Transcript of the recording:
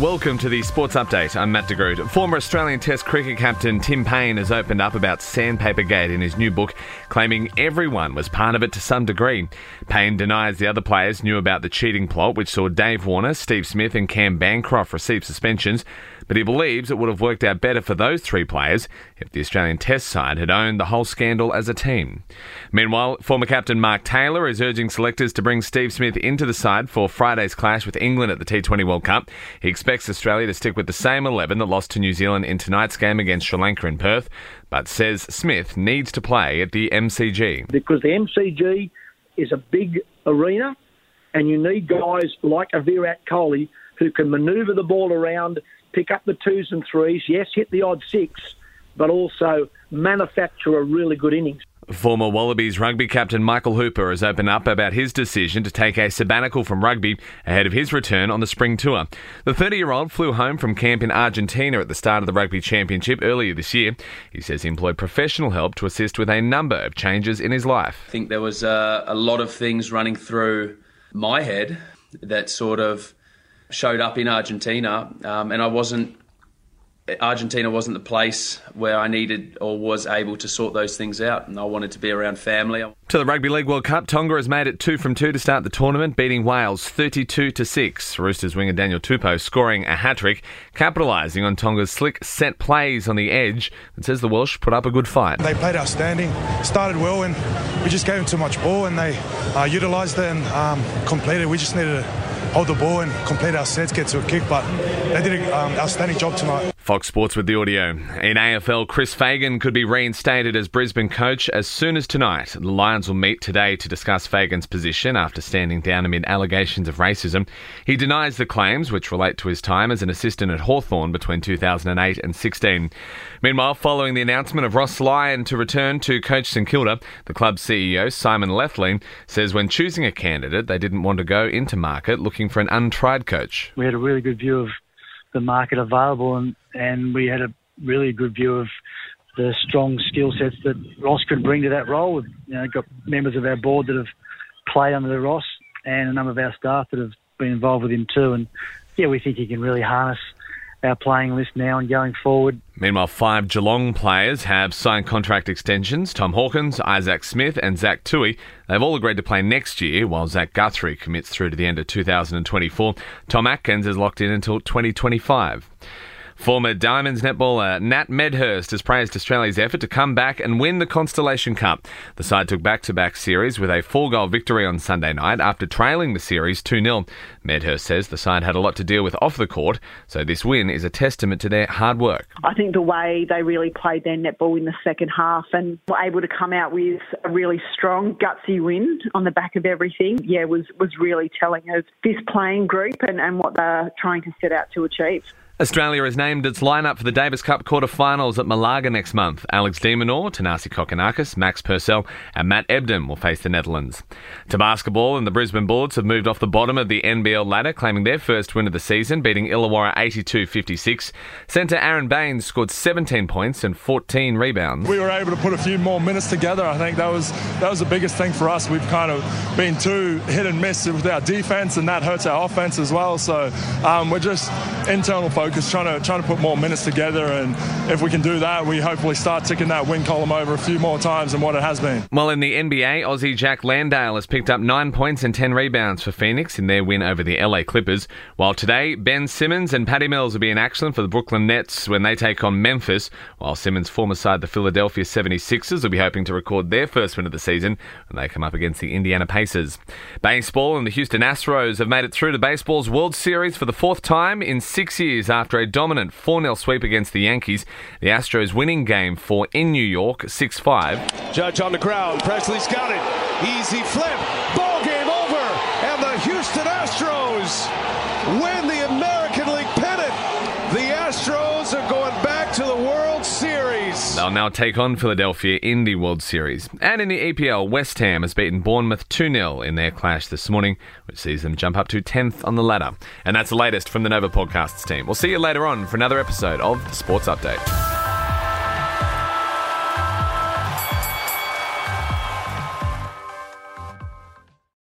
Welcome to the Sports Update. I'm Matt DeGroot. Former Australian Test cricket captain Tim Paine has opened up about Sandpaper Gate in his new book, claiming everyone was part of it to some degree. Paine denies the other players knew about the cheating plot, which saw Dave Warner, Steve Smith, and Cam Bancroft receive suspensions but he believes it would have worked out better for those three players if the Australian Test side had owned the whole scandal as a team. Meanwhile, former captain Mark Taylor is urging selectors to bring Steve Smith into the side for Friday's clash with England at the T20 World Cup. He expects Australia to stick with the same 11 that lost to New Zealand in tonight's game against Sri Lanka in Perth, but says Smith needs to play at the MCG. Because the MCG is a big arena and you need guys like a Virat Kohli who can manoeuvre the ball around pick up the twos and threes, yes, hit the odd six, but also manufacture a really good innings. Former Wallabies rugby captain Michael Hooper has opened up about his decision to take a sabbatical from rugby ahead of his return on the spring tour. The 30 year old flew home from camp in Argentina at the start of the Rugby Championship earlier this year. He says he employed professional help to assist with a number of changes in his life. I think there was uh, a lot of things running through my head that sort of showed up in Argentina, um, and I wasn't. Argentina wasn't the place where I needed or was able to sort those things out, and I wanted to be around family. To the Rugby League World Cup, Tonga has made it two from two to start the tournament, beating Wales 32 to six. Roosters winger Daniel Tupou scoring a hat trick, capitalising on Tonga's slick set plays on the edge, and says the Welsh put up a good fight. They played outstanding, started well, and we just gave them too much ball, and they uh, utilised it and um, completed. We just needed to hold the ball and complete our sets, get to a kick. But they did an um, outstanding job tonight. Fox Sports with the audio. In AFL, Chris Fagan could be reinstated as Brisbane coach as soon as tonight. The Lions will meet today to discuss Fagan's position after standing down amid allegations of racism. He denies the claims, which relate to his time as an assistant at Hawthorn between 2008 and 16. Meanwhile, following the announcement of Ross Lyon to return to coach St Kilda, the club's CEO, Simon Lethlean, says when choosing a candidate, they didn't want to go into market looking for an untried coach. We had a really good view of the market available, and, and we had a really good view of the strong skill sets that Ross could bring to that role. We've you know, got members of our board that have played under the Ross, and a number of our staff that have been involved with him too. And yeah, we think he can really harness our playing list now and going forward. Meanwhile, five Geelong players have signed contract extensions. Tom Hawkins, Isaac Smith, and Zach Tuohy. They've all agreed to play next year, while Zach Guthrie commits through to the end of 2024. Tom Atkins is locked in until 2025. Former Diamonds netballer Nat Medhurst has praised Australia's effort to come back and win the Constellation Cup. The side took back to back series with a four goal victory on Sunday night after trailing the series 2 0. Medhurst says the side had a lot to deal with off the court, so this win is a testament to their hard work. I think the way they really played their netball in the second half and were able to come out with a really strong, gutsy win on the back of everything, yeah, was, was really telling of this playing group and, and what they're trying to set out to achieve. Australia has named its lineup for the Davis Cup quarter-finals at Malaga next month. Alex de Minaur, Thanasi Kokkinakis, Max Purcell and Matt Ebden will face the Netherlands. To basketball, and the Brisbane Bullets have moved off the bottom of the NBL ladder, claiming their first win of the season, beating Illawarra 82-56. Centre Aron Baynes scored 17 points and 14 rebounds. We were able to put a few more minutes together. I think that was that was the biggest thing for us. We've kind of been too hit and miss with our defense, and that hurts our offense as well. So um, we're just internal focus focus, trying to trying to put more minutes together, and if we can do that, we hopefully start ticking that win column over a few more times than what it has been. Well, in the NBA, Aussie Jock Landale has picked up nine points and ten rebounds for Phoenix in their win over the LA Clippers. While today, Ben Simmons and Patty Mills will be in action for the Brooklyn Nets when they take on Memphis. While Simmons' former side, the Philadelphia 76ers, will be hoping to record their first win of the season when they come up against the Indiana Pacers. Baseball and the Houston Astros have made it through to baseball's World Series for the fourth time in six years after a dominant 4 0 sweep against the Yankees. The Astros winning game four in New York 6 5. Judge on the ground. Pressly's got it. Easy flip. Ball game over. And the Houston Astros win the They'll now take on Philadelphia in the World Series. And in the EPL, West Ham has beaten Bournemouth 2 0 in their clash this morning, which sees them jump up to 10th on the ladder. And that's the latest from the Nova Podcasts team. We'll see you later on for another episode of the Sports Update.